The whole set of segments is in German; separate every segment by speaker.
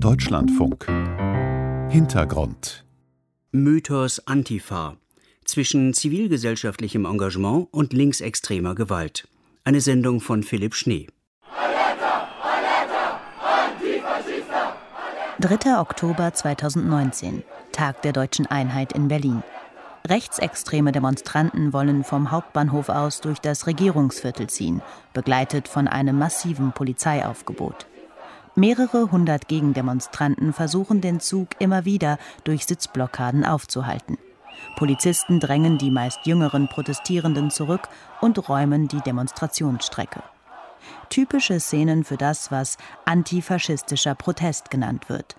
Speaker 1: Deutschlandfunk Hintergrund
Speaker 2: Mythos Antifa zwischen zivilgesellschaftlichem Engagement und linksextremer Gewalt. Eine Sendung von Philipp Schnee.
Speaker 3: 3. Oktober 2019, Tag der deutschen Einheit in Berlin. Rechtsextreme Demonstranten wollen vom Hauptbahnhof aus durch das Regierungsviertel ziehen, begleitet von einem massiven Polizeiaufgebot. Mehrere hundert Gegendemonstranten versuchen den Zug immer wieder durch Sitzblockaden aufzuhalten. Polizisten drängen die meist jüngeren Protestierenden zurück und räumen die Demonstrationsstrecke. Typische Szenen für das, was antifaschistischer Protest genannt wird.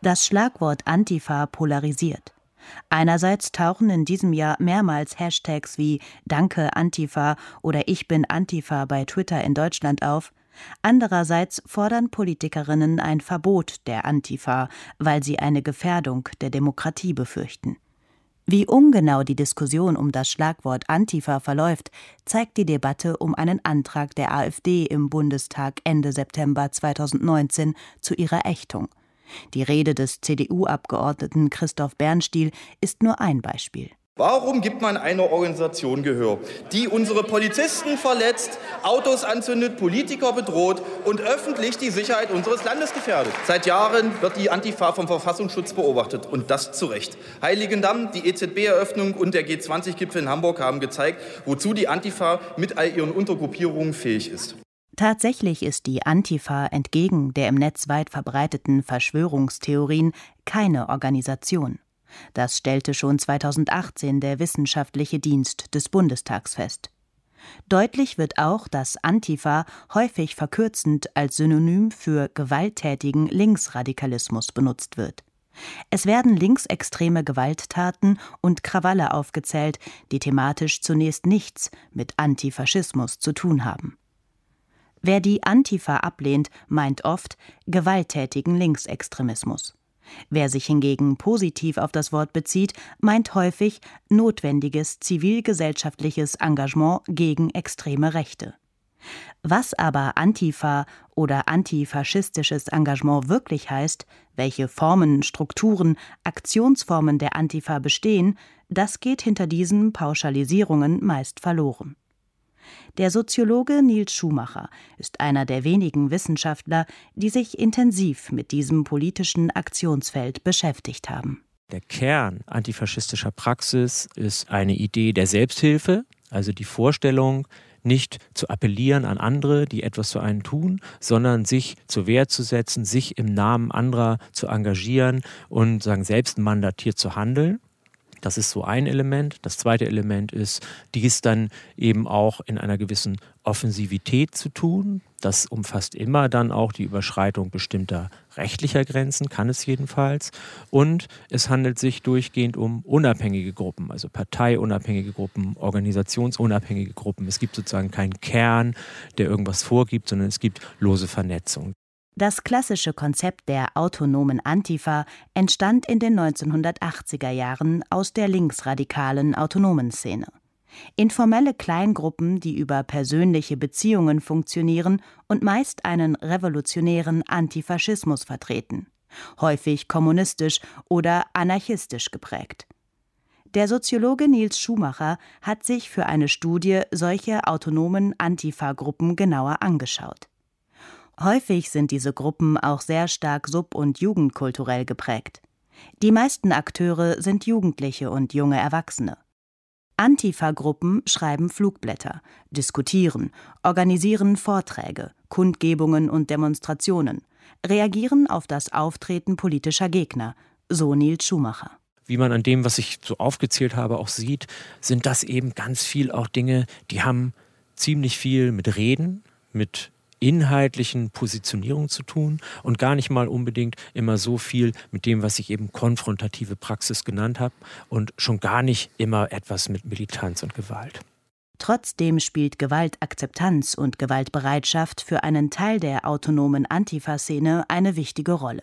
Speaker 3: Das Schlagwort Antifa polarisiert. Einerseits tauchen in diesem Jahr mehrmals Hashtags wie Danke Antifa oder Ich bin Antifa bei Twitter in Deutschland auf. Andererseits fordern Politikerinnen ein Verbot der Antifa, weil sie eine Gefährdung der Demokratie befürchten. Wie ungenau die Diskussion um das Schlagwort Antifa verläuft, zeigt die Debatte um einen Antrag der AfD im Bundestag Ende September 2019 zu ihrer Ächtung. Die Rede des CDU-Abgeordneten Christoph Bernstiel ist nur ein Beispiel.
Speaker 4: Warum gibt man einer Organisation Gehör, die unsere Polizisten verletzt, Autos anzündet, Politiker bedroht und öffentlich die Sicherheit unseres Landes gefährdet? Seit Jahren wird die Antifa vom Verfassungsschutz beobachtet und das zu Recht. Heiligendamm, die EZB-Eröffnung und der G20-Gipfel in Hamburg haben gezeigt, wozu die Antifa mit all ihren Untergruppierungen fähig ist.
Speaker 3: Tatsächlich ist die Antifa entgegen der im Netz weit verbreiteten Verschwörungstheorien keine Organisation. Das stellte schon 2018 der Wissenschaftliche Dienst des Bundestags fest. Deutlich wird auch, dass Antifa häufig verkürzend als Synonym für gewalttätigen Linksradikalismus benutzt wird. Es werden linksextreme Gewalttaten und Krawalle aufgezählt, die thematisch zunächst nichts mit Antifaschismus zu tun haben. Wer die Antifa ablehnt, meint oft gewalttätigen Linksextremismus. Wer sich hingegen positiv auf das Wort bezieht, meint häufig notwendiges zivilgesellschaftliches Engagement gegen extreme Rechte. Was aber Antifa oder antifaschistisches Engagement wirklich heißt, welche Formen, Strukturen, Aktionsformen der Antifa bestehen, das geht hinter diesen Pauschalisierungen meist verloren. Der Soziologe Nils Schumacher ist einer der wenigen Wissenschaftler, die sich intensiv mit diesem politischen Aktionsfeld beschäftigt haben.
Speaker 5: Der Kern antifaschistischer Praxis ist eine Idee der Selbsthilfe, also die Vorstellung, nicht zu appellieren an andere, die etwas für einen tun, sondern sich zur Wehr zu setzen, sich im Namen anderer zu engagieren und sagen, selbst mandatiert zu handeln. Das ist so ein Element. Das zweite Element ist, dies dann eben auch in einer gewissen Offensivität zu tun. Das umfasst immer dann auch die Überschreitung bestimmter rechtlicher Grenzen, kann es jedenfalls. Und es handelt sich durchgehend um unabhängige Gruppen, also parteiunabhängige Gruppen, organisationsunabhängige Gruppen. Es gibt sozusagen keinen Kern, der irgendwas vorgibt, sondern es gibt lose Vernetzung.
Speaker 3: Das klassische Konzept der autonomen Antifa entstand in den 1980er Jahren aus der linksradikalen autonomen Szene. Informelle Kleingruppen, die über persönliche Beziehungen funktionieren und meist einen revolutionären Antifaschismus vertreten, häufig kommunistisch oder anarchistisch geprägt. Der Soziologe Nils Schumacher hat sich für eine Studie solche autonomen Antifa-Gruppen genauer angeschaut. Häufig sind diese Gruppen auch sehr stark sub- und jugendkulturell geprägt. Die meisten Akteure sind Jugendliche und junge Erwachsene. Antifa-Gruppen schreiben Flugblätter, diskutieren, organisieren Vorträge, Kundgebungen und Demonstrationen, reagieren auf das Auftreten politischer Gegner, so Nils Schumacher.
Speaker 5: Wie man an dem, was ich so aufgezählt habe, auch sieht, sind das eben ganz viel auch Dinge, die haben ziemlich viel mit Reden, mit inhaltlichen Positionierung zu tun und gar nicht mal unbedingt immer so viel mit dem, was ich eben konfrontative Praxis genannt habe und schon gar nicht immer etwas mit Militanz und Gewalt.
Speaker 3: Trotzdem spielt Gewaltakzeptanz und Gewaltbereitschaft für einen Teil der autonomen Antifa-Szene eine wichtige Rolle.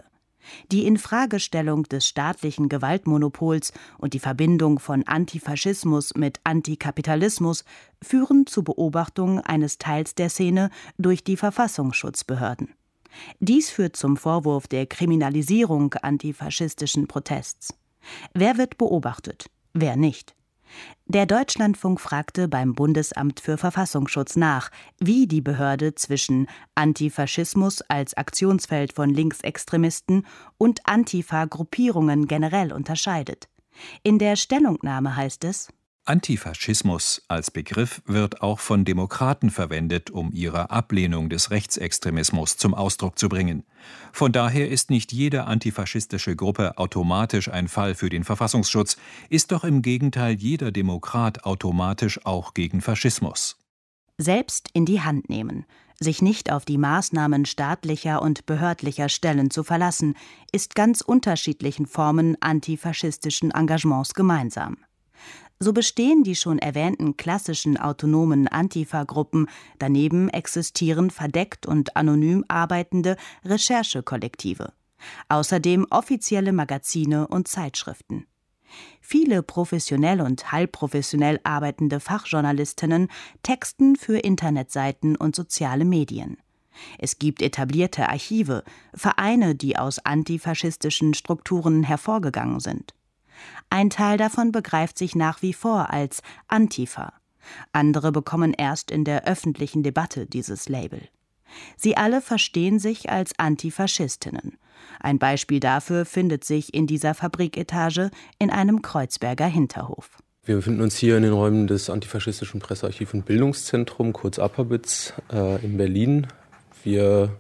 Speaker 3: Die Infragestellung des staatlichen Gewaltmonopols und die Verbindung von Antifaschismus mit Antikapitalismus führen zu Beobachtungen eines Teils der Szene durch die Verfassungsschutzbehörden. Dies führt zum Vorwurf der Kriminalisierung antifaschistischen Protests. Wer wird beobachtet, wer nicht? Der Deutschlandfunk fragte beim Bundesamt für Verfassungsschutz nach, wie die Behörde zwischen Antifaschismus als Aktionsfeld von Linksextremisten und Antifa-Gruppierungen generell unterscheidet. In der Stellungnahme heißt es
Speaker 6: Antifaschismus als Begriff wird auch von Demokraten verwendet, um ihre Ablehnung des Rechtsextremismus zum Ausdruck zu bringen. Von daher ist nicht jede antifaschistische Gruppe automatisch ein Fall für den Verfassungsschutz, ist doch im Gegenteil jeder Demokrat automatisch auch gegen Faschismus.
Speaker 3: Selbst in die Hand nehmen, sich nicht auf die Maßnahmen staatlicher und behördlicher Stellen zu verlassen, ist ganz unterschiedlichen Formen antifaschistischen Engagements gemeinsam so bestehen die schon erwähnten klassischen autonomen Antifa-Gruppen, daneben existieren verdeckt und anonym arbeitende Recherchekollektive, außerdem offizielle Magazine und Zeitschriften. Viele professionell und halbprofessionell arbeitende Fachjournalistinnen texten für Internetseiten und soziale Medien. Es gibt etablierte Archive, Vereine, die aus antifaschistischen Strukturen hervorgegangen sind. Ein Teil davon begreift sich nach wie vor als Antifa. Andere bekommen erst in der öffentlichen Debatte dieses Label. Sie alle verstehen sich als Antifaschistinnen. Ein Beispiel dafür findet sich in dieser Fabriketage in einem Kreuzberger Hinterhof.
Speaker 7: Wir befinden uns hier in den Räumen des Antifaschistischen Pressearchiv- und Bildungszentrums, kurz APABITZ, äh, in Berlin. Wir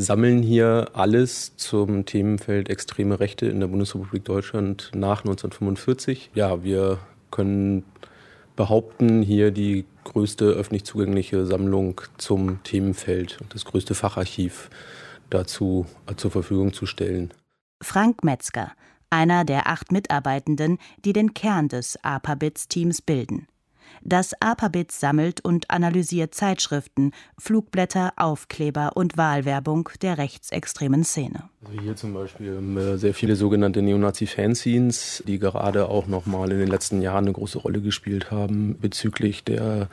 Speaker 7: sammeln hier alles zum Themenfeld extreme Rechte in der Bundesrepublik Deutschland nach 1945. Ja, wir können behaupten, hier die größte öffentlich zugängliche Sammlung zum Themenfeld und das größte Facharchiv dazu äh, zur Verfügung zu stellen.
Speaker 3: Frank Metzger, einer der acht Mitarbeitenden, die den Kern des APABITS-Teams bilden. Das APABIT sammelt und analysiert Zeitschriften, Flugblätter, Aufkleber und Wahlwerbung der rechtsextremen Szene.
Speaker 7: Also hier zum Beispiel äh, sehr viele sogenannte Neonazi-Fanzines, die gerade auch nochmal in den letzten Jahren eine große Rolle gespielt haben bezüglich der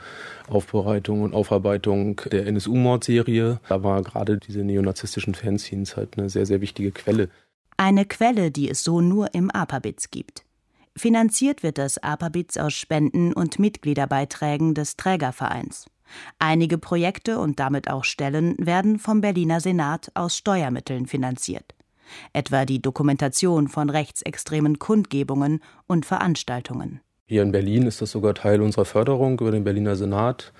Speaker 7: Aufbereitung und Aufarbeitung der NSU-Mordserie. Da war gerade diese neonazistischen Fanzines halt eine sehr, sehr wichtige Quelle.
Speaker 3: Eine Quelle, die es so nur im APABITS gibt. Finanziert wird das APABITS aus Spenden und Mitgliederbeiträgen des Trägervereins. Einige Projekte und damit auch Stellen werden vom Berliner Senat aus Steuermitteln finanziert. Etwa die Dokumentation von rechtsextremen Kundgebungen und Veranstaltungen.
Speaker 7: Hier in Berlin ist das sogar Teil unserer Förderung über den Berliner Senat,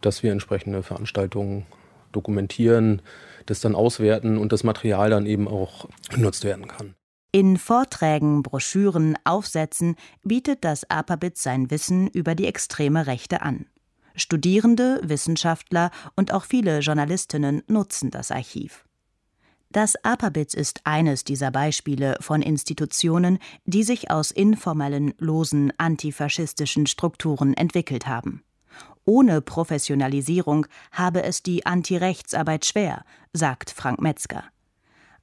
Speaker 7: dass wir entsprechende Veranstaltungen dokumentieren, das dann auswerten und das Material dann eben auch genutzt werden kann.
Speaker 3: In Vorträgen, Broschüren, Aufsätzen bietet das APABIT sein Wissen über die extreme Rechte an. Studierende, Wissenschaftler und auch viele Journalistinnen nutzen das Archiv. Das APABIT ist eines dieser Beispiele von Institutionen, die sich aus informellen, losen antifaschistischen Strukturen entwickelt haben. Ohne Professionalisierung habe es die Antirechtsarbeit schwer, sagt Frank Metzger.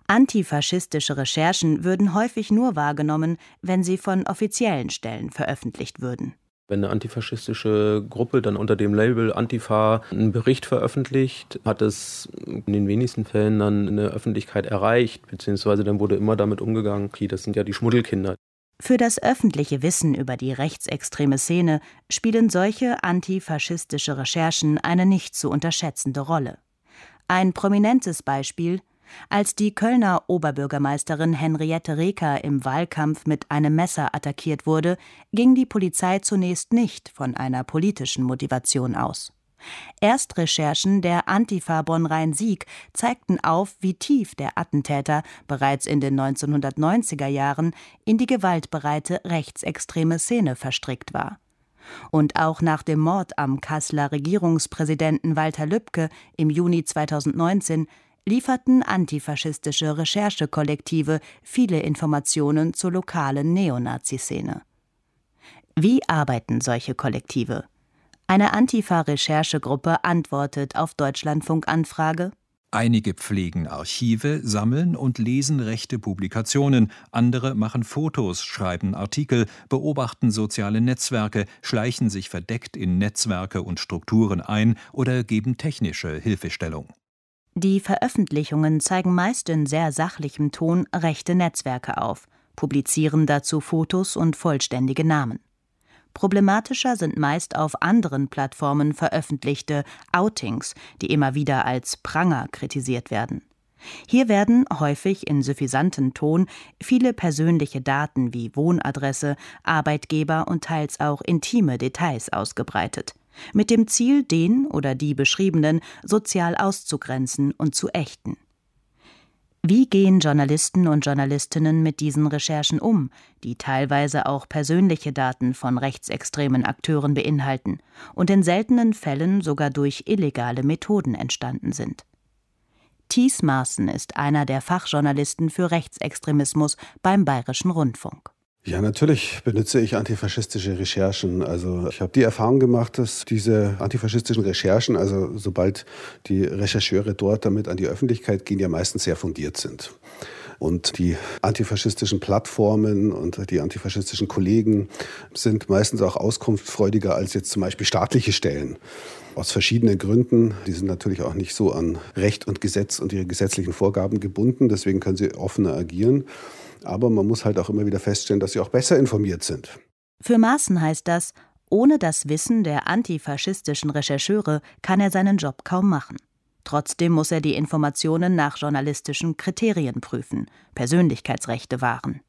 Speaker 3: Antifaschistische Recherchen würden häufig nur wahrgenommen, wenn sie von offiziellen Stellen veröffentlicht würden.
Speaker 7: Wenn eine antifaschistische Gruppe dann unter dem Label Antifa einen Bericht veröffentlicht, hat es in den wenigsten Fällen dann eine Öffentlichkeit erreicht, beziehungsweise dann wurde immer damit umgegangen, okay, das sind ja die Schmuddelkinder.
Speaker 3: Für das öffentliche Wissen über die rechtsextreme Szene spielen solche antifaschistische Recherchen eine nicht zu unterschätzende Rolle. Ein prominentes Beispiel als die Kölner Oberbürgermeisterin Henriette Reker im Wahlkampf mit einem Messer attackiert wurde, ging die Polizei zunächst nicht von einer politischen Motivation aus. Erstrecherchen der Antifa Bonn-Rhein-Sieg zeigten auf, wie tief der Attentäter bereits in den 1990er Jahren in die gewaltbereite rechtsextreme Szene verstrickt war. Und auch nach dem Mord am Kasseler Regierungspräsidenten Walter Lübcke im Juni 2019 lieferten antifaschistische Recherchekollektive viele Informationen zur lokalen Neonazi-Szene. Wie arbeiten solche Kollektive? Eine Antifa-Recherchegruppe antwortet auf Deutschlandfunk-Anfrage.
Speaker 6: Einige pflegen Archive, sammeln und lesen rechte Publikationen, andere machen Fotos, schreiben Artikel, beobachten soziale Netzwerke, schleichen sich verdeckt in Netzwerke und Strukturen ein oder geben technische Hilfestellung.
Speaker 3: Die Veröffentlichungen zeigen meist in sehr sachlichem Ton rechte Netzwerke auf, publizieren dazu Fotos und vollständige Namen. Problematischer sind meist auf anderen Plattformen veröffentlichte Outings, die immer wieder als Pranger kritisiert werden. Hier werden häufig in suffisantem Ton viele persönliche Daten wie Wohnadresse, Arbeitgeber und teils auch intime Details ausgebreitet, mit dem Ziel, den oder die Beschriebenen sozial auszugrenzen und zu ächten. Wie gehen Journalisten und Journalistinnen mit diesen Recherchen um, die teilweise auch persönliche Daten von rechtsextremen Akteuren beinhalten und in seltenen Fällen sogar durch illegale Methoden entstanden sind? Thies Maaßen ist einer der Fachjournalisten für Rechtsextremismus beim Bayerischen Rundfunk.
Speaker 8: Ja, natürlich benutze ich antifaschistische Recherchen. Also ich habe die Erfahrung gemacht, dass diese antifaschistischen Recherchen, also sobald die Rechercheure dort damit an die Öffentlichkeit gehen, ja meistens sehr fundiert sind. Und die antifaschistischen Plattformen und die antifaschistischen Kollegen sind meistens auch auskunftsfreudiger als jetzt zum Beispiel staatliche Stellen. Aus verschiedenen Gründen. Die sind natürlich auch nicht so an Recht und Gesetz und ihre gesetzlichen Vorgaben gebunden. Deswegen können sie offener agieren. Aber man muss halt auch immer wieder feststellen, dass sie auch besser informiert sind.
Speaker 3: Für Maaßen heißt das, ohne das Wissen der antifaschistischen Rechercheure kann er seinen Job kaum machen. Trotzdem muss er die Informationen nach journalistischen Kriterien prüfen, Persönlichkeitsrechte wahren.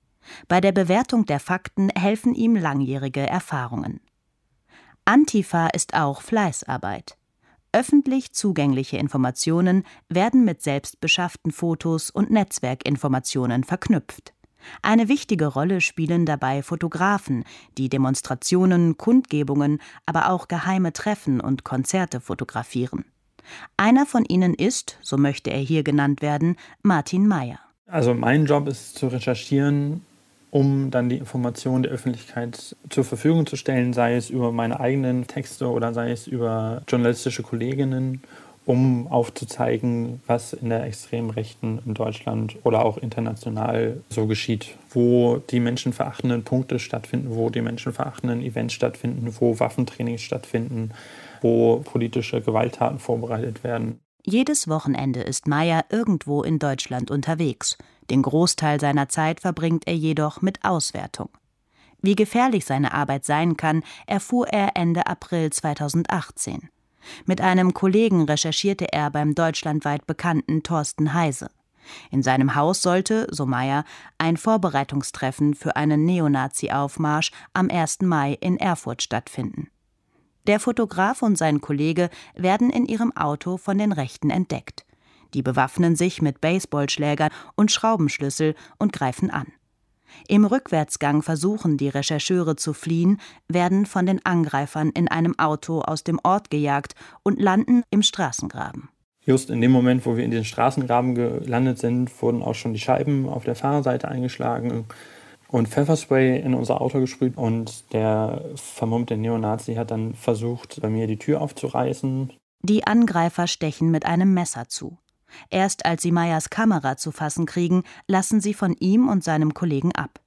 Speaker 3: Bei der Bewertung der Fakten helfen ihm langjährige Erfahrungen. Antifa ist auch Fleißarbeit. Öffentlich zugängliche Informationen werden mit selbstbeschafften Fotos und Netzwerkinformationen verknüpft. Eine wichtige Rolle spielen dabei Fotografen, die Demonstrationen, Kundgebungen, aber auch geheime Treffen und Konzerte fotografieren. Einer von ihnen ist, so möchte er hier genannt werden, Martin Mayer.
Speaker 9: Also mein Job ist zu recherchieren, um dann die Informationen der Öffentlichkeit zur Verfügung zu stellen, sei es über meine eigenen Texte oder sei es über journalistische Kolleginnen um aufzuzeigen, was in der extremen Rechten in Deutschland oder auch international so geschieht, wo die menschenverachtenden Punkte stattfinden, wo die menschenverachtenden Events stattfinden, wo Waffentrainings stattfinden, wo politische Gewalttaten vorbereitet werden.
Speaker 3: Jedes Wochenende ist Meyer irgendwo in Deutschland unterwegs. Den Großteil seiner Zeit verbringt er jedoch mit Auswertung. Wie gefährlich seine Arbeit sein kann, erfuhr er Ende April 2018. Mit einem Kollegen recherchierte er beim deutschlandweit bekannten Thorsten Heise. In seinem Haus sollte, so Meyer, ein Vorbereitungstreffen für einen Neonazi-Aufmarsch am 1. Mai in Erfurt stattfinden. Der Fotograf und sein Kollege werden in ihrem Auto von den Rechten entdeckt. Die bewaffnen sich mit Baseballschlägern und Schraubenschlüssel und greifen an. Im Rückwärtsgang versuchen die Rechercheure zu fliehen, werden von den Angreifern in einem Auto aus dem Ort gejagt und landen im Straßengraben.
Speaker 9: Just in dem Moment, wo wir in den Straßengraben gelandet sind, wurden auch schon die Scheiben auf der Fahrerseite eingeschlagen und Pfefferspray in unser Auto gesprüht. Und der vermummte Neonazi hat dann versucht, bei mir die Tür aufzureißen.
Speaker 3: Die Angreifer stechen mit einem Messer zu. Erst als sie Meyers Kamera zu fassen kriegen, lassen sie von ihm und seinem Kollegen ab.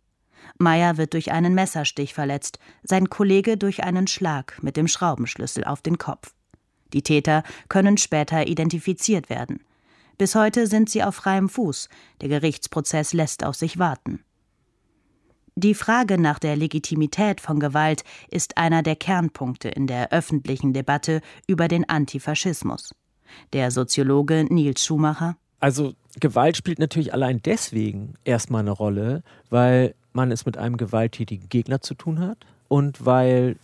Speaker 3: Meyer wird durch einen Messerstich verletzt, sein Kollege durch einen Schlag mit dem Schraubenschlüssel auf den Kopf. Die Täter können später identifiziert werden. Bis heute sind sie auf freiem Fuß, der Gerichtsprozess lässt auf sich warten. Die Frage nach der Legitimität von Gewalt ist einer der Kernpunkte in der öffentlichen Debatte über den Antifaschismus. Der Soziologe Nils Schumacher.
Speaker 5: Also Gewalt spielt natürlich allein deswegen erstmal eine Rolle, weil man es mit einem gewalttätigen Gegner zu tun hat und weil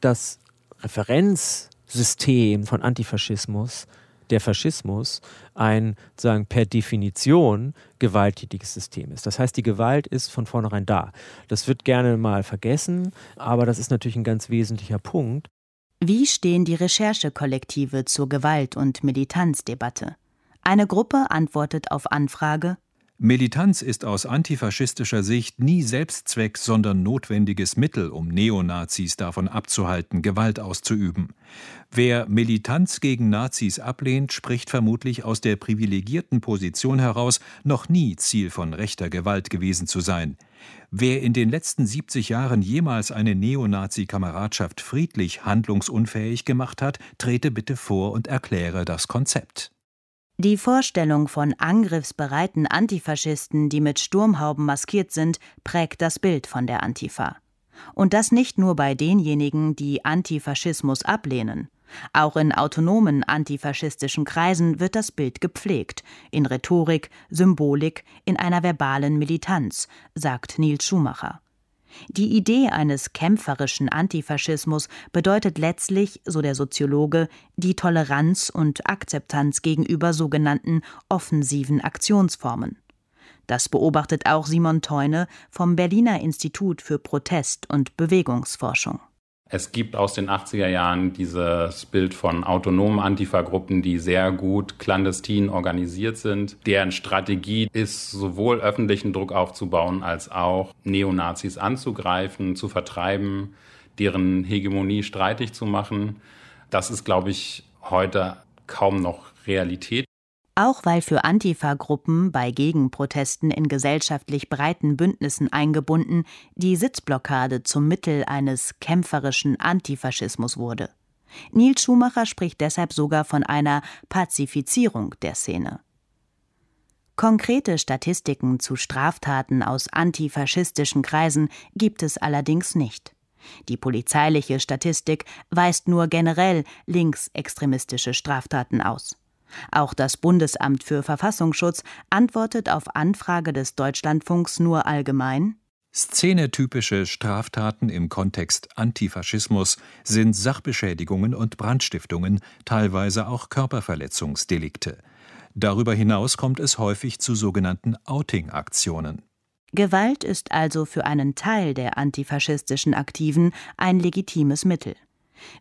Speaker 5: das Referenzsystem von Antifaschismus, der Faschismus, ein sagen per Definition gewalttätiges System ist. Das heißt, die Gewalt ist von vornherein da. Das wird gerne mal vergessen, aber das ist natürlich ein ganz wesentlicher Punkt.
Speaker 3: Wie stehen die Recherchekollektive zur Gewalt- und Militanzdebatte? Eine Gruppe antwortet auf Anfrage
Speaker 6: Militanz ist aus antifaschistischer Sicht nie Selbstzweck, sondern notwendiges Mittel, um Neonazis davon abzuhalten, Gewalt auszuüben. Wer Militanz gegen Nazis ablehnt, spricht vermutlich aus der privilegierten Position heraus, noch nie Ziel von rechter Gewalt gewesen zu sein. Wer in den letzten 70 Jahren jemals eine Neonazi-Kameradschaft friedlich handlungsunfähig gemacht hat, trete bitte vor und erkläre das Konzept.
Speaker 3: Die Vorstellung von angriffsbereiten Antifaschisten, die mit Sturmhauben maskiert sind, prägt das Bild von der Antifa. Und das nicht nur bei denjenigen, die Antifaschismus ablehnen. Auch in autonomen antifaschistischen Kreisen wird das Bild gepflegt, in Rhetorik, Symbolik, in einer verbalen Militanz, sagt Nils Schumacher. Die Idee eines kämpferischen Antifaschismus bedeutet letztlich, so der Soziologe, die Toleranz und Akzeptanz gegenüber sogenannten offensiven Aktionsformen. Das beobachtet auch Simon Teune vom Berliner Institut für Protest- und Bewegungsforschung.
Speaker 10: Es gibt aus den 80er Jahren dieses Bild von autonomen Antifa-Gruppen, die sehr gut clandestin organisiert sind. Deren Strategie ist, sowohl öffentlichen Druck aufzubauen, als auch Neonazis anzugreifen, zu vertreiben, deren Hegemonie streitig zu machen. Das ist, glaube ich, heute kaum noch Realität.
Speaker 3: Auch weil für Antifa-Gruppen bei Gegenprotesten in gesellschaftlich breiten Bündnissen eingebunden die Sitzblockade zum Mittel eines kämpferischen Antifaschismus wurde. Nils Schumacher spricht deshalb sogar von einer Pazifizierung der Szene. Konkrete Statistiken zu Straftaten aus antifaschistischen Kreisen gibt es allerdings nicht. Die polizeiliche Statistik weist nur generell linksextremistische Straftaten aus. Auch das Bundesamt für Verfassungsschutz antwortet auf Anfrage des Deutschlandfunks nur allgemein
Speaker 6: Szenetypische Straftaten im Kontext Antifaschismus sind Sachbeschädigungen und Brandstiftungen, teilweise auch Körperverletzungsdelikte. Darüber hinaus kommt es häufig zu sogenannten Outing-Aktionen.
Speaker 3: Gewalt ist also für einen Teil der antifaschistischen Aktiven ein legitimes Mittel.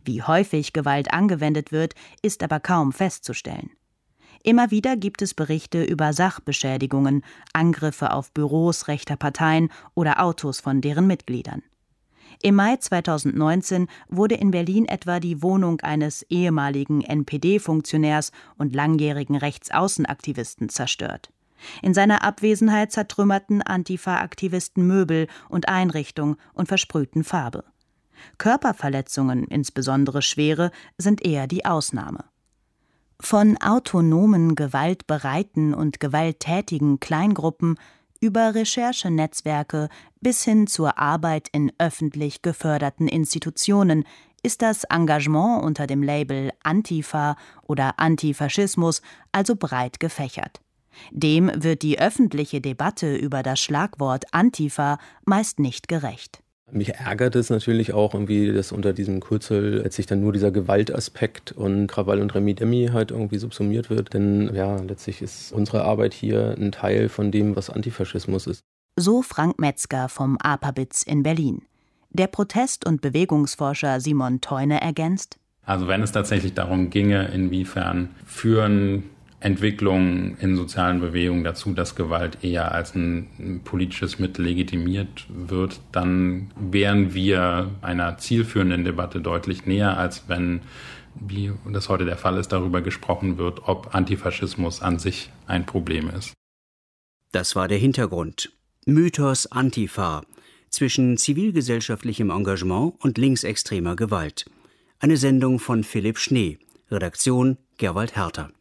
Speaker 3: Wie häufig Gewalt angewendet wird, ist aber kaum festzustellen. Immer wieder gibt es Berichte über Sachbeschädigungen, Angriffe auf Büros rechter Parteien oder Autos von deren Mitgliedern. Im Mai 2019 wurde in Berlin etwa die Wohnung eines ehemaligen NPD-Funktionärs und langjährigen Rechtsaußenaktivisten zerstört. In seiner Abwesenheit zertrümmerten Antifa-Aktivisten Möbel und Einrichtung und versprühten Farbe. Körperverletzungen, insbesondere schwere, sind eher die Ausnahme. Von autonomen, gewaltbereiten und gewalttätigen Kleingruppen über Recherchenetzwerke bis hin zur Arbeit in öffentlich geförderten Institutionen ist das Engagement unter dem Label Antifa oder Antifaschismus also breit gefächert. Dem wird die öffentliche Debatte über das Schlagwort Antifa meist nicht gerecht.
Speaker 7: Mich ärgert es natürlich auch irgendwie, dass unter diesem Kürzel letztlich dann nur dieser Gewaltaspekt und Krawall und Remi Demi halt irgendwie subsumiert wird. Denn ja, letztlich ist unsere Arbeit hier ein Teil von dem, was Antifaschismus ist.
Speaker 3: So Frank Metzger vom APABITS in Berlin. Der Protest- und Bewegungsforscher Simon Teune ergänzt.
Speaker 10: Also wenn es tatsächlich darum ginge, inwiefern führen Entwicklung in sozialen Bewegungen dazu, dass Gewalt eher als ein politisches Mittel legitimiert wird, dann wären wir einer zielführenden Debatte deutlich näher, als wenn, wie das heute der Fall ist, darüber gesprochen wird, ob Antifaschismus an sich ein Problem ist.
Speaker 2: Das war der Hintergrund. Mythos Antifa zwischen zivilgesellschaftlichem Engagement und linksextremer Gewalt. Eine Sendung von Philipp Schnee. Redaktion Gerwald Herter.